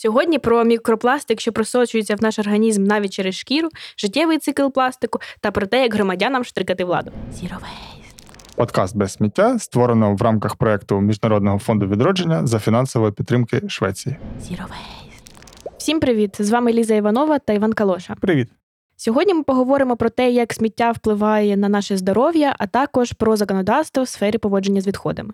Сьогодні про мікропластик, що просочується в наш організм навіть через шкіру, життєвий цикл пластику та про те, як громадянам штрикати владу. Waste. Подкаст без сміття створено в рамках проекту Міжнародного фонду відродження за фінансової підтримки Швеції. Zero waste. Всім привіт! З вами Ліза Іванова та Іван Калоша. Привіт! Сьогодні ми поговоримо про те, як сміття впливає на наше здоров'я, а також про законодавство в сфері поводження з відходами.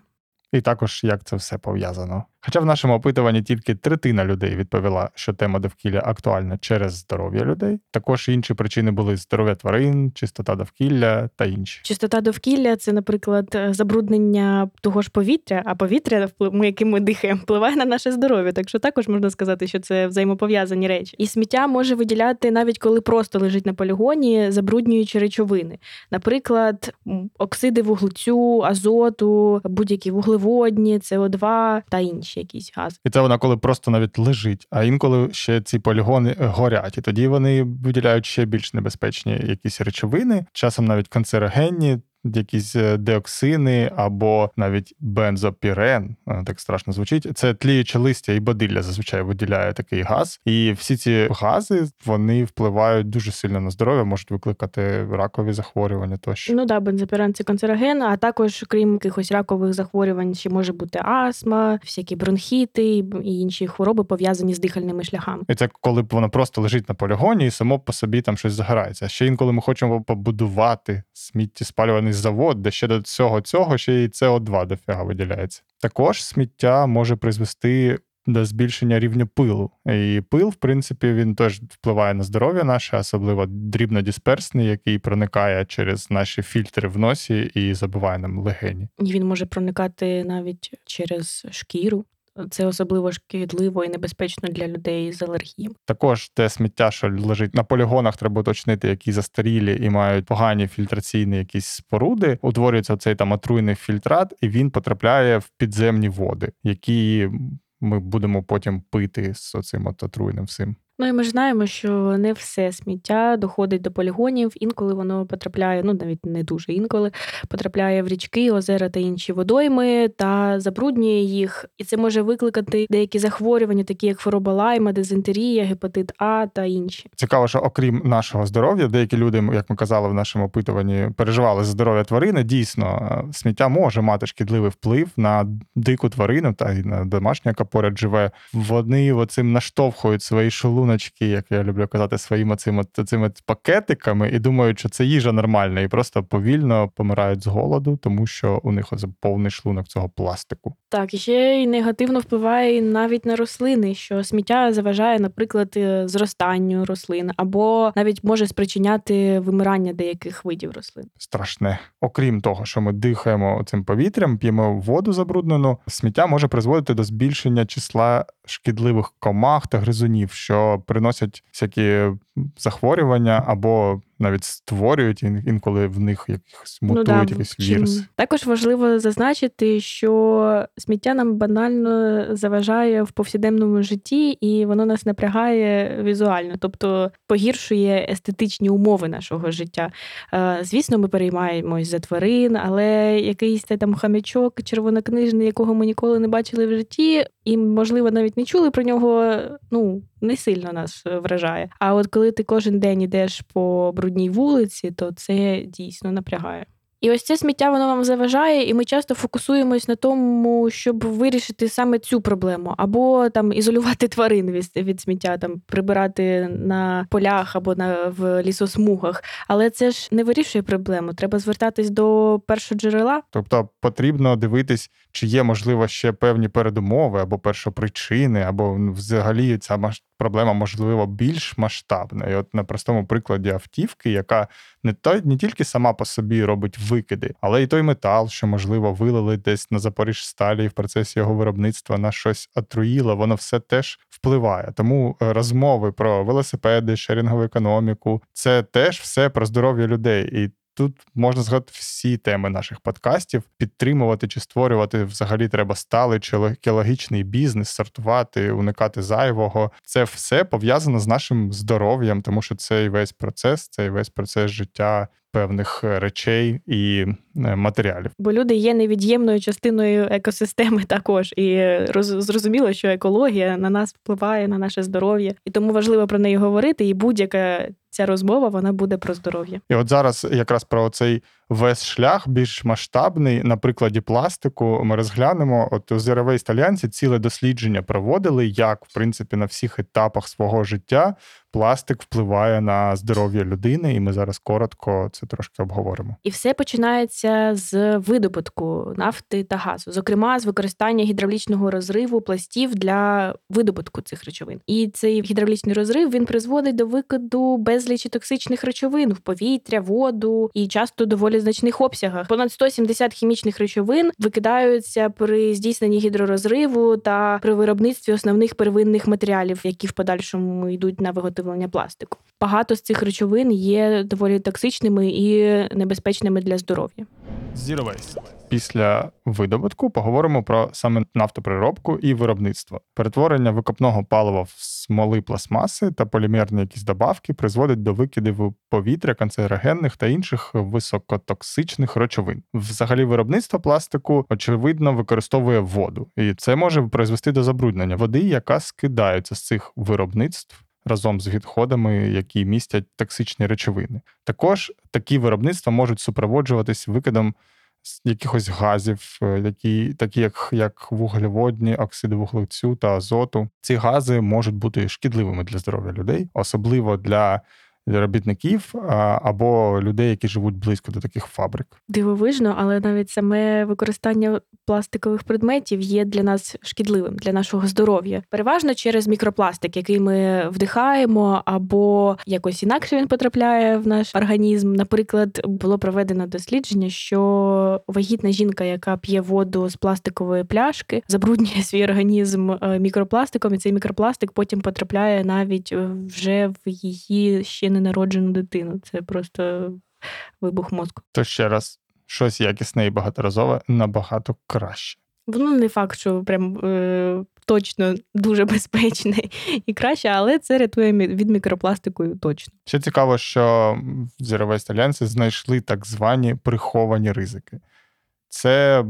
І також як це все пов'язано. Хоча в нашому опитуванні тільки третина людей відповіла, що тема довкілля актуальна через здоров'я людей. Також інші причини були здоров'я тварин, чистота довкілля та інші. Чистота довкілля це, наприклад, забруднення того ж повітря, а повітря, яким ми дихаємо, впливає на наше здоров'я. Так що також можна сказати, що це взаємопов'язані речі. І сміття може виділяти навіть коли просто лежить на полігоні, забруднюючи речовини, наприклад, оксиди вуглецю, азоту, будь-які вуглеводні, СО2 та інші якийсь газ. І це вона коли просто навіть лежить, а інколи ще ці полігони горять, і тоді вони виділяють ще більш небезпечні якісь речовини, часом навіть канцерогенні якісь е, деоксини або навіть бензопірен, е, так страшно звучить. Це тліюче листя і бодилля зазвичай виділяє такий газ. І всі ці гази вони впливають дуже сильно на здоров'я, можуть викликати ракові захворювання. Тощо ну да, бензопірен це канцероген, а також крім якихось ракових захворювань, ще може бути астма, всякі бронхіти і інші хвороби пов'язані з дихальними шляхами. І це коли б воно просто лежить на полігоні і само по собі там щось загорається. Ще інколи ми хочемо побудувати сміттєспалюваний завод, де ще до цього цього ще й СО2 дофіга виділяється. Також сміття може призвести до збільшення рівня пилу. І пил, в принципі, він теж впливає на здоров'я наше, особливо дрібнодисперсний, який проникає через наші фільтри в носі і забиває нам легені. Він може проникати навіть через шкіру. Це особливо шкідливо і небезпечно для людей з алергії. Також те сміття, що лежить на полігонах, треба уточнити, які застарілі і мають погані фільтраційні якісь споруди. Утворюється цей там отруйний фільтрат, і він потрапляє в підземні води, які ми будемо потім пити з оцим от отруйним всім. Ну і ми ж знаємо, що не все сміття доходить до полігонів, інколи воно потрапляє, ну навіть не дуже інколи, потрапляє в річки, озера та інші водойми та забруднює їх. І це може викликати деякі захворювання, такі як хвороба лайма, дизентерія, гепатит А та інші. Цікаво, що окрім нашого здоров'я, деякі люди, як ми казали в нашому опитуванні, переживали за здоров'я тварини. Дійсно, сміття може мати шкідливий вплив на дику тварину та й на домашню, яка поряд живе. Вони оцим наштовхують свої шолу пакуночки, як я люблю казати, своїми цими, цими пакетиками, і думають, що це їжа нормальна, і просто повільно помирають з голоду, тому що у них ось повний шлунок цього пластику. Так, і ще й негативно впливає навіть на рослини, що сміття заважає, наприклад, е, зростанню рослин, або навіть може спричиняти вимирання деяких видів рослин. Страшне, окрім того, що ми дихаємо цим повітрям, п'ємо воду забруднену, сміття може призводити до збільшення числа шкідливих комах та гризунів, що приносять всякі захворювання або навіть створюють інколи в них якихось мутують ну, да. якісь віруси. Також важливо зазначити, що сміття нам банально заважає в повсякденному житті, і воно нас напрягає візуально, тобто погіршує естетичні умови нашого життя. Е, звісно, ми переймаємось за тварин, але якийсь там хам'ячок червонокнижний, якого ми ніколи не бачили в житті, і, можливо, навіть не чули про нього. Ну не сильно нас вражає. А от коли ти кожен день йдеш по брудній вулиці, то це дійсно напрягає. І ось це сміття воно вам заважає, і ми часто фокусуємось на тому, щоб вирішити саме цю проблему, або там ізолювати тварин від, від сміття, там прибирати на полях або на в лісосмугах. Але це ж не вирішує проблему. Треба звертатись до першого джерела. Тобто потрібно дивитись, чи є можливо ще певні передумови або першопричини, або взагалі ця проблема можливо більш масштабна. І от на простому прикладі автівки, яка не то не тільки сама по собі робить викиди, але й той метал, що можливо вилили десь на Запоріжсталі в процесі його виробництва на щось отруїло, воно все теж впливає. Тому е, розмови про велосипеди, шерінгову економіку це теж все про здоров'я людей. І Тут можна згадати всі теми наших подкастів, підтримувати чи створювати взагалі треба сталий чи екологічний бізнес, сортувати, уникати зайвого. Це все пов'язано з нашим здоров'ям, тому що цей весь процес, цей весь процес життя певних речей і матеріалів. Бо люди є невід'ємною частиною екосистеми також, і роз, зрозуміло, що екологія на нас впливає на наше здоров'я, і тому важливо про неї говорити. І будь-яка ця розмова вона буде про здоров'я. І от зараз якраз про цей весь шлях більш масштабний. На прикладі пластику ми розглянемо. От у Waste Альянсі ціле дослідження проводили, як в принципі на всіх етапах свого життя пластик впливає на здоров'я людини, і ми зараз коротко це трошки обговоримо. І все починається з видобутку нафти та газу, зокрема з використання гідравлічного розриву пластів для видобутку цих речовин. І цей гідравлічний розрив він призводить до викиду безлічі токсичних речовин в повітря, воду і часто доволі значних обсягах. Понад 170 хімічних речовин викидаються при здійсненні гідророзриву та при виробництві основних первинних матеріалів, які в подальшому йдуть на виготовлення виготовлення пластику. Багато з цих речовин є доволі токсичними і небезпечними для здоров'я. Zero. Після видобутку поговоримо про саме нафтоприробку і виробництво. Перетворення викопного палива в смоли пластмаси та полімерні якісь добавки призводить до викидів повітря, канцерогенних та інших високотоксичних речовин. Взагалі, виробництво пластику очевидно використовує воду, і це може призвести до забруднення води, яка скидається з цих виробництв разом з відходами, які містять токсичні речовини. Також такі виробництва можуть супроводжуватись викидом якихось газів, е, які такі як як вуглеводні, оксиди вуглецю та азоту. Ці гази можуть бути шкідливими для здоров'я людей, особливо для робітників або людей, які живуть близько до таких фабрик. Дивовижно, але навіть саме використання пластикових предметів є для нас шкідливим для нашого здоров'я. Переважно через мікропластик, який ми вдихаємо, або якось інакше він потрапляє в наш організм. Наприклад, було проведено дослідження, що вагітна жінка, яка п'є воду з пластикової пляшки, забруднює свій організм е, мікропластиком, і цей мікропластик потім потрапляє навіть вже в її ще ненароджену дитину. Це просто вибух мозку. То ще раз, щось якісне і багаторазове набагато краще. Воно не факт, що прям е, точно дуже безпечне і краще, але це рятує від мікропластику точно. Ще цікаво, що в Zero Waste знайшли так звані приховані ризики. Це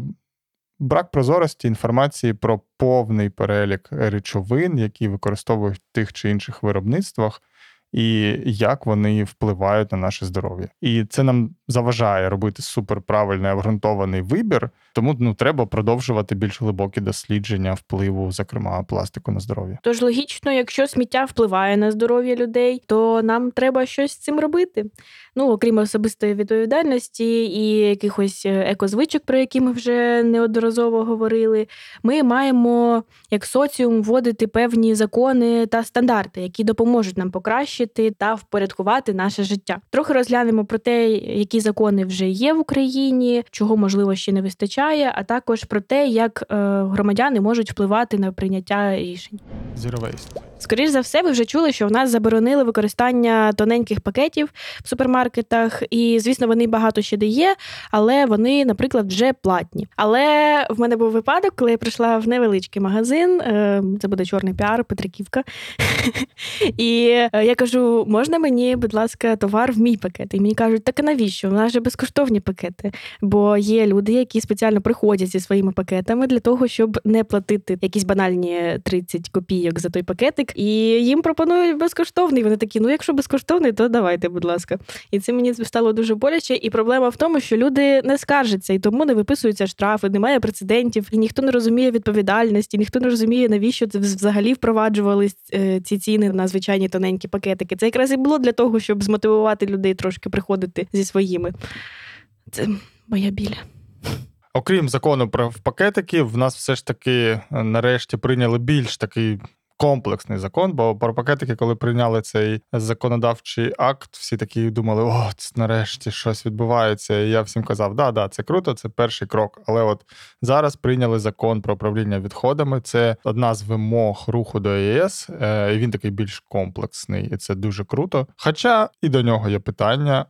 брак прозорості інформації про повний перелік речовин, які використовують в тих чи інших виробництвах і як вони впливають на наше здоров'я. І це нам заважає робити суперправильний обґрунтований вибір, тому ну треба продовжувати більш глибокі дослідження впливу, зокрема пластику на здоров'я. Тож логічно, якщо сміття впливає на здоров'я людей, то нам треба щось з цим робити. Ну окрім особистої відповідальності і якихось е, екозвичок, про які ми вже неодноразово говорили, ми маємо як соціум вводити певні закони та стандарти, які допоможуть нам покращити та впорядкувати наше життя. Трохи розглянемо про те, які закони вже є в Україні, чого можливо ще не вистачає, а також про те, як е, громадяни можуть впливати на прийняття рішень. Zero. Скоріше за все, ви вже чули, що в нас заборонили використання тоненьких пакетів в супермаркетах, і звісно, вони багато ще де є, але вони, наприклад, вже платні. Але в мене був випадок, коли я прийшла в невеличкий магазин. Е, це буде чорний піар, Петриківка. І е, я кажу: можна мені, будь ласка, товар в мій пакет? І мені кажуть, так а навіщо? У нас же безкоштовні пакети. Бо є люди, які спеціально приходять зі своїми пакетами для того, щоб не платити якісь банальні 30 копійок за той пакетик, і їм пропонують безкоштовний. Вони такі, ну якщо безкоштовний, то давайте, будь ласка. І це мені стало дуже боляче. І проблема в тому, що люди не скаржаться і тому не виписуються штрафи, немає прецедентів, і ніхто не розуміє відповідальності, ніхто не розуміє, навіщо це взагалі впроваджувались е, ці ціни на звичайні тоненькі пакетики. Це якраз і було для того, щоб змотивувати людей трошки приходити зі своїми. Це моя біль. Окрім закону про пакетики, в нас все ж таки е, нарешті прийняли більш такий комплексний закон, бо про пакетики, коли прийняли цей законодавчий акт, всі такі думали, о, нарешті щось відбувається. І я всім казав, да, да, це круто, це перший крок. Але от зараз прийняли закон про управління відходами. Це одна з вимог руху до ЄС, е, і він такий більш комплексний, і це дуже круто. Хоча і до нього є питання.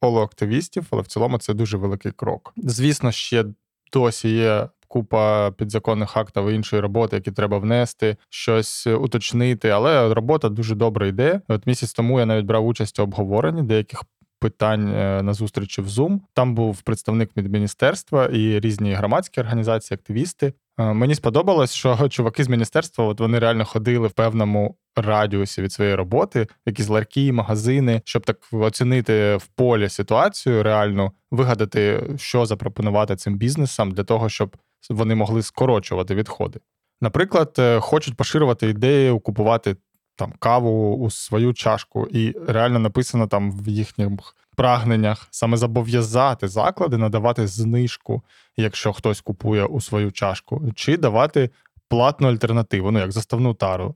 коло Активістів, але в цілому це дуже великий крок. Звісно, ще досі є купа підзаконних актів і іншої роботи, які треба внести, щось уточнити. Але робота дуже добре йде. От місяць тому я навіть брав участь у обговоренні деяких питань е, на зустрічі в Zoom. Там був представник від міністерства і різні громадські організації, активісти. Е, мені сподобалось, що чуваки з міністерства от вони реально ходили в певному радіусі від своєї роботи, якісь ларки, магазини, щоб так оцінити в полі ситуацію, реально вигадати, що запропонувати цим бізнесам для того, щоб вони могли скорочувати відходи. Наприклад, е, хочуть поширювати ідею купувати там каву у свою чашку, і реально написано там в їхніх прагненнях саме зобов'язати заклади надавати знижку, якщо хтось купує у свою чашку, чи давати платну альтернативу, ну як заставну тару.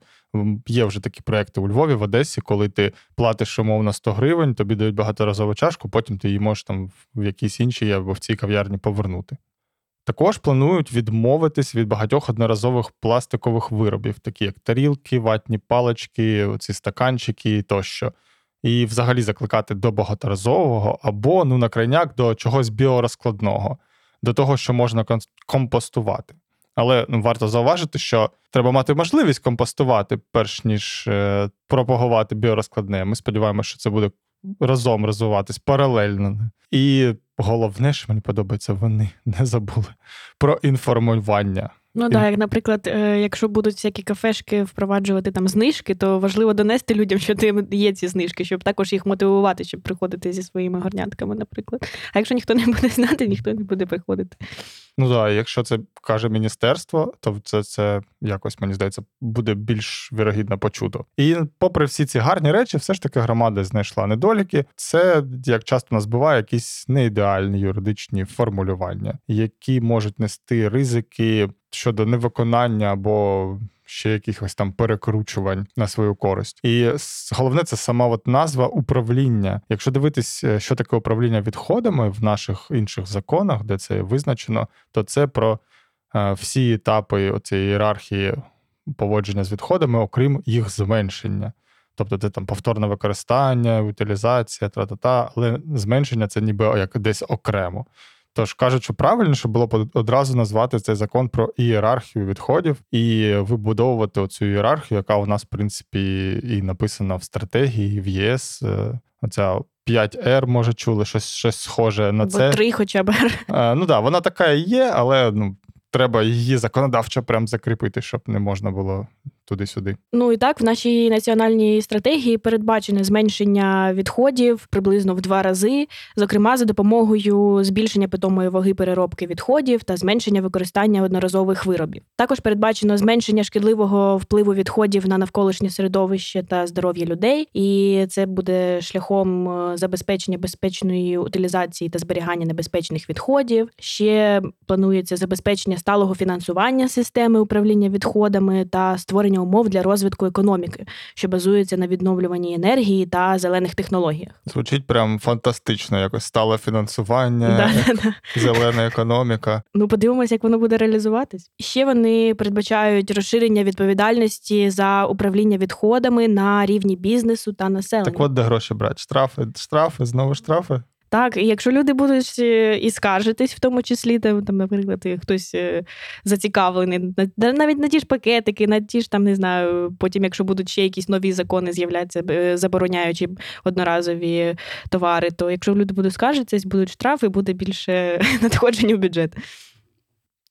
Є вже такі проекти у Львові, в Одесі, коли ти платиш умовно 100 гривень, тобі дають багаторазову чашку, потім ти її можеш там в якійсь іншій або в цій кав'ярні повернути. Також планують відмовитись від багатьох одноразових пластикових виробів, такі як тарілки, ватні палички, ці стаканчики тощо. І взагалі закликати до багаторазового або ну на крайняк до чогось біорозкладного, до того, що можна компостувати. Але ну, варто зауважити, що треба мати можливість компостувати, перш ніж е, пропагувати біорозкладне. Ми сподіваємося, що це буде разом розвиватись паралельно. І головне, що мені подобається, вони не забули про інформування. Ну так, як, наприклад, е, якщо будуть всякі кафешки впроваджувати там знижки, то важливо донести людям, що є ці знижки, щоб також їх мотивувати, щоб приходити зі своїми горнятками, наприклад. А якщо ніхто не буде знати, ніхто не буде приходити. Ну да, якщо це каже міністерство, то це це якось мені здається буде більш вірогідно почуто. І попри всі ці гарні речі, все ж таки громада знайшла недоліки. Це як часто нас буває, якісь неідеальні юридичні формулювання, які можуть нести ризики щодо невиконання або ще якихось там перекручувань на свою користь. І головне це сама от назва управління. Якщо дивитись, е, що таке управління відходами в наших інших законах, де це визначено, то це про е, всі етапи цієї ієрархії поводження з відходами, окрім їх зменшення. Тобто це там повторне використання, утилізація, тра-та-та, але зменшення це ніби як десь окремо. Тож кажуть, що правильніше було б одразу назвати цей закон про ієрархію відходів і вибудовувати оцю ієрархію, яка у нас, в принципі, і написана в стратегії в ЄС. Е, оця 5R, може, чули щось щось схоже на це. Бо три хоча б. А, ну так, да, вона така і є, але ну, треба її законодавчо прям закріпити, щоб не можна було туди-сюди. Ну і так в нашій національній стратегії передбачене зменшення відходів приблизно в два рази, зокрема за допомогою збільшення питомої ваги переробки відходів та зменшення використання одноразових виробів. Також передбачено зменшення шкідливого впливу відходів на навколишнє середовище та здоров'я людей, і це буде шляхом е, забезпечення безпечної утилізації та зберігання небезпечних відходів. Ще планується забезпечення сталого фінансування системи управління відходами та створення створення умов для розвитку економіки, що базується на відновлюванні енергії та зелених технологіях. Звучить прям фантастично, якось стале фінансування, зелена економіка. Ну, подивимося, як воно буде реалізуватись. Ще вони передбачають розширення відповідальності за управління відходами на рівні бізнесу та населення. Так от де гроші брати? Штрафи, штрафи, знову штрафи. Так, і якщо люди будуть е, і скаржитись, в тому числі, там, наприклад, хтось е, зацікавлений, навіть на ті ж пакетики, на ті ж там не знаю, потім, якщо будуть ще якісь нові закони з'являтися, е, забороняючи одноразові товари, то якщо люди будуть скаржитись, будуть штрафи, буде більше надходжень у бюджет.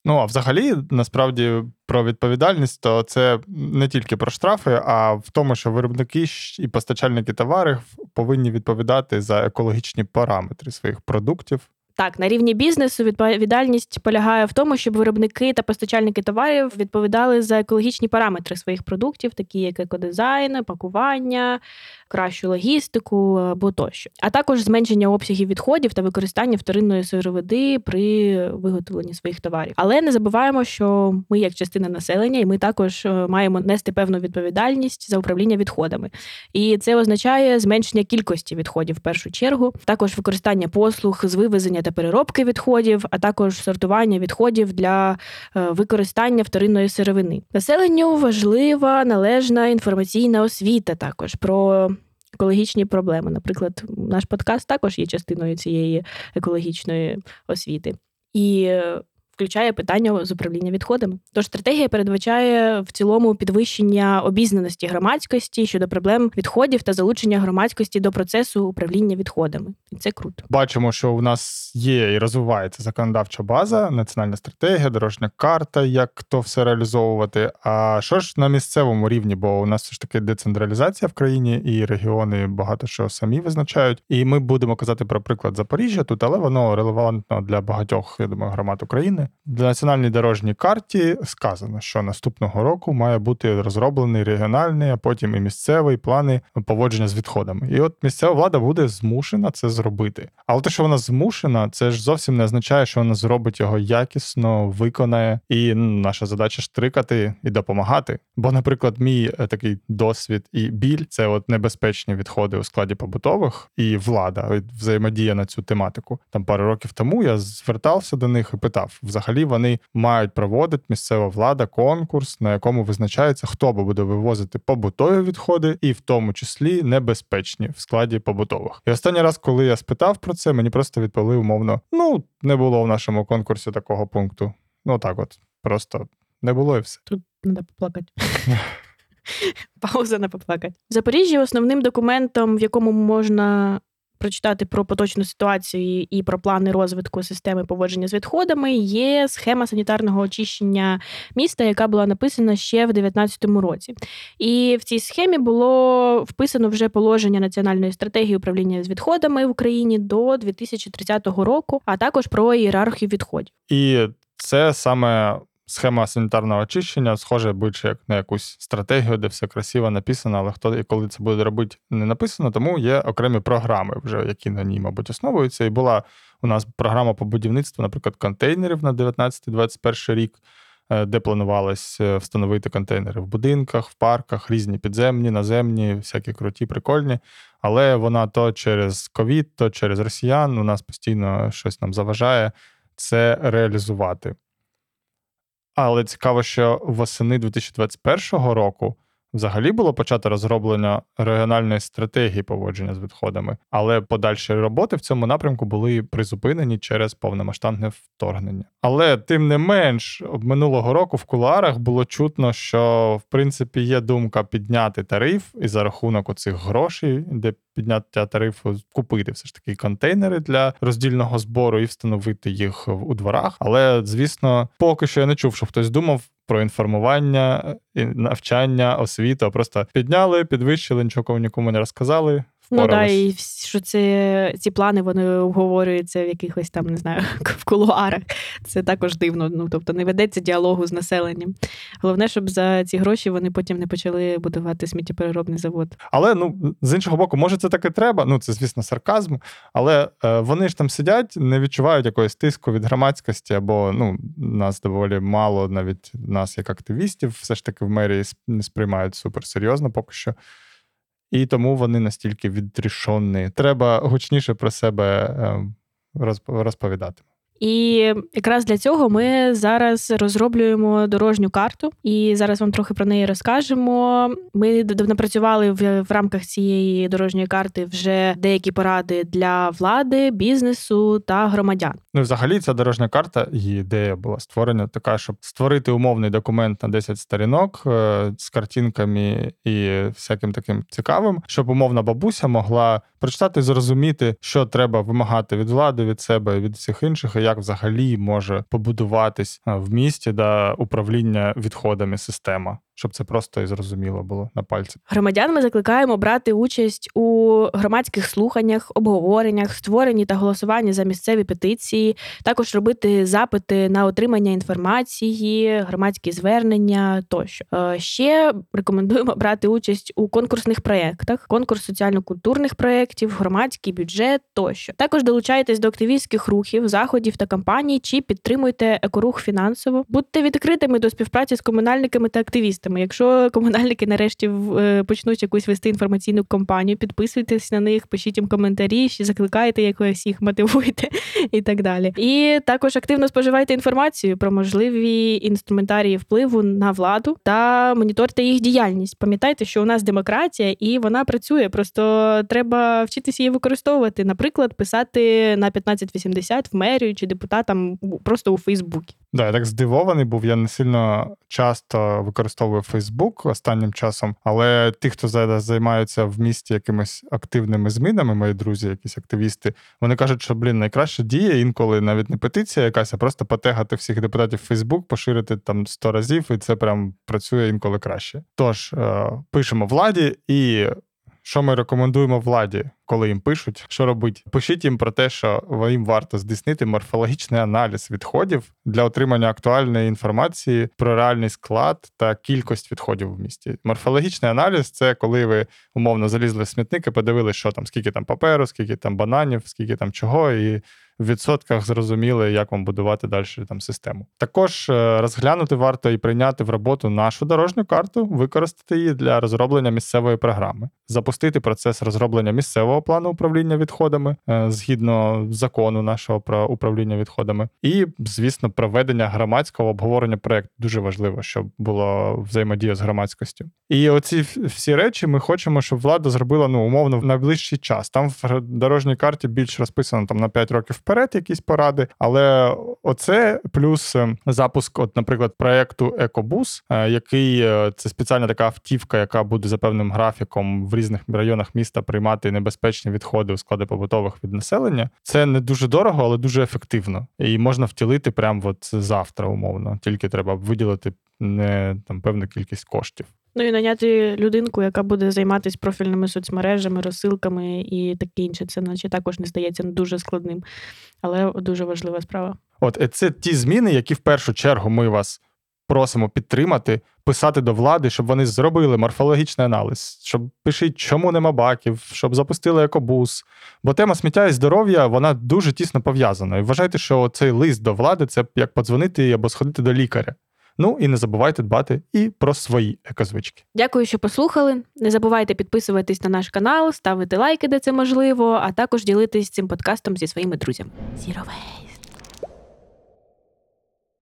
Ну, а взагалі, насправді, про відповідальність, то це не тільки про штрафи, а в тому, що виробники і постачальники товарів повинні відповідати за екологічні параметри своїх продуктів. Так, на рівні бізнесу відповідальність полягає в тому, щоб виробники та постачальники товарів відповідали за екологічні параметри своїх продуктів, такі як екодизайн, пакування, кращу логістику або тощо, а також зменшення обсягів відходів та використання вторинної сировини при виготовленні своїх товарів. Але не забуваємо, що ми, як частина населення, і ми також е, маємо нести певну відповідальність за управління відходами. І це означає зменшення кількості відходів в першу чергу, також використання послуг з вивезення та переробки відходів, а також сортування відходів для е, використання вторинної сировини. Населенню важлива належна інформаційна освіта також про екологічні проблеми. Наприклад, наш подкаст також є частиною цієї екологічної освіти. І включає питання з управління відходами. Тож стратегія передбачає в цілому підвищення обізнаності громадськості щодо проблем відходів та залучення громадськості до процесу управління відходами. І це круто. Бачимо, що у нас є і розвивається законодавча база, національна стратегія, дорожня карта, як то все реалізовувати. А що ж на місцевому рівні? Бо у нас все ж таки децентралізація в країні, і регіони багато що самі визначають. І ми будемо казати про приклад Запоріжжя тут, але воно релевантно для багатьох, я думаю, громад України. Для національній дорожній карті сказано, що наступного року має бути розроблений регіональний, а потім і місцевий плани поводження з відходами. І от місцева влада буде змушена це зробити. Але те, що вона змушена, це ж зовсім не означає, що вона зробить його якісно, виконає. І наша задача штрикати і допомагати. Бо, наприклад, мій е, такий досвід і біль це от небезпечні відходи у складі побутових і влада взаємодія на цю тематику. Там пару років тому я звертався до них і питав: взагалі вони мають проводити місцева влада конкурс, на якому визначається, хто буде вивозити побутові відходи, і в тому числі небезпечні в складі побутових. І останній раз, коли я спитав про це, мені просто відповіли умовно: ну не було в нашому конкурсі такого пункту. Ну так, от просто не було і все. Тут треба поплакати. Пауза на поплакати. Запоріжжя основним документом, в якому можна прочитати про поточну ситуацію і про плани розвитку системи поводження з відходами, є схема санітарного очищення міста, яка була написана ще в 2019 році. І в цій схемі було вписано вже положення національної стратегії управління з відходами в Україні до 2030 року, а також про ієрархію відходів. І це саме схема санітарного очищення схоже більше як на якусь стратегію, де все красиво написано, але хто і коли це буде робити, не написано, тому є окремі програми, вже які на ній, мабуть, основуються. І була у нас програма по будівництву, наприклад, контейнерів на 19-21 рік. Е, де планувалось е, встановити контейнери в будинках, в парках, різні підземні, наземні, всякі круті, прикольні. Але вона то через ковід, то через росіян у нас постійно щось нам заважає це реалізувати. Але цікаво, що восени 2021 року взагалі було почато розроблення регіональної стратегії поводження з відходами, але подальші роботи в цьому напрямку були призупинені через повномасштабне вторгнення. Але тим не менш, минулого року в кулуарах було чутно, що в принципі є думка підняти тариф і за рахунок оцих грошей, де підняття тарифу купити все ж таки контейнери для роздільного збору і встановити їх у дворах. Але звісно, поки що я не чув, що хтось думав про інформування, навчання, освіту. Просто підняли, підвищили, нічого нікому не розказали. Ну да, і що це ці плани вони обговорюються в якихось там, не знаю, в кулуарах. Це також дивно. Ну тобто не ведеться діалогу з населенням. Головне, щоб за ці гроші вони потім не почали будувати сміттєпереробний завод. Але ну з іншого боку, може, це так і треба. Ну це звісно сарказм, але е, вони ж там сидять, не відчувають якогось тиску від громадськості, або ну нас доволі мало, навіть нас як активістів, все ж таки в мерії не сприймають суперсерйозно поки що і тому вони настільки відрішені. Треба гучніше про себе ем, розповідати. І якраз для цього ми зараз розроблюємо дорожню карту, і зараз вам трохи про неї розкажемо. Ми напрацювали в, в рамках цієї дорожньої карти вже деякі поради для влади, бізнесу та громадян. Ну, взагалі, ця дорожня карта, її ідея була створена така, щоб створити умовний документ на 10 сторінок е, з картинками і всяким таким цікавим, щоб умовна бабуся могла прочитати, зрозуміти, що треба вимагати від влади, від себе від всіх інших як взагалі може побудуватись в місті да управління відходами система щоб це просто і зрозуміло було на пальці. Громадян ми закликаємо брати участь у громадських слуханнях, обговореннях, створенні та голосуванні за місцеві петиції, також робити запити на отримання інформації, громадські звернення тощо. Е, ще рекомендуємо брати участь у конкурсних проєктах, конкурс соціально-культурних проєктів, громадський бюджет тощо. Також долучайтесь до активістських рухів, заходів та кампаній, чи підтримуйте екорух фінансово. Будьте відкритими до співпраці з комунальниками та активістами журналістами. Якщо комунальники нарешті е, почнуть якусь вести інформаційну кампанію, підписуйтесь на них, пишіть їм коментарі, закликайте якось їх мотивуйте і так далі. І також активно споживайте інформацію про можливі інструментарії впливу на владу та моніторте їх діяльність. Пам'ятайте, що у нас демократія і вона працює. Просто треба вчитися її використовувати. Наприклад, писати на 1580 в мерію чи депутатам просто у Фейсбуці. Да, я так здивований був. Я не сильно часто використовую Фейсбук останнім часом, але ті, хто зараз займаються в місті якимись активними змінами, мої друзі, якісь активісти, вони кажуть, що блін, найкраща дія інколи навіть не петиція якась, а просто потегати всіх депутатів Фейсбук, поширити там 100 разів, і це прям працює інколи краще. Тож е, пишемо владі і. Що ми рекомендуємо владі, коли їм пишуть, що робить? Пишіть їм про те, що їм варто здійснити морфологічний аналіз відходів для отримання актуальної інформації про реальний склад та кількість відходів в місті. Морфологічний аналіз це коли ви умовно залізли в смітник і подивилися, що там, скільки там паперу, скільки там бананів, скільки там чого, і в відсотках зрозуміли, як вам будувати далі там систему. Також е, розглянути варто і прийняти в роботу нашу дорожню карту, використати її для розроблення місцевої програми, запустити процес розроблення місцевого плану управління відходами е, згідно закону нашого про управління відходами, і, звісно, проведення громадського обговорення проєкту. Дуже важливо, щоб було взаємодія з громадськістю. І оці всі речі ми хочемо, щоб влада зробила ну умовно в найближчий час. Там в дорожній карті більш розписано там на 5 років вперед якісь поради. Але оце плюс е, запуск, от, наприклад, проекту Екобус, е, який е, це спеціальна така автівка, яка буде за певним графіком в різних районах міста приймати небезпечні відходи у склади побутових від населення. Це не дуже дорого, але дуже ефективно. І можна втілити прямо от завтра, умовно. Тільки треба виділити не там певну кількість коштів. Ну і наняти людинку, яка буде займатися профільними соцмережами, розсилками і таке інше. Це наче також не здається дуже складним, але дуже важлива справа. От це ті зміни, які в першу чергу ми вас просимо підтримати, писати до влади, щоб вони зробили морфологічний аналіз, щоб пишіть, чому нема баків, щоб запустили екобус. Бо тема сміття і здоров'я вона дуже тісно пов'язана. І вважайте, що цей лист до влади це як подзвонити або сходити до лікаря. Ну і не забувайте дбати і про свої екозвички. Дякую, що послухали. Не забувайте підписуватись на наш канал, ставити лайки, де це можливо, а також ділитись цим подкастом зі своїми друзями. Zero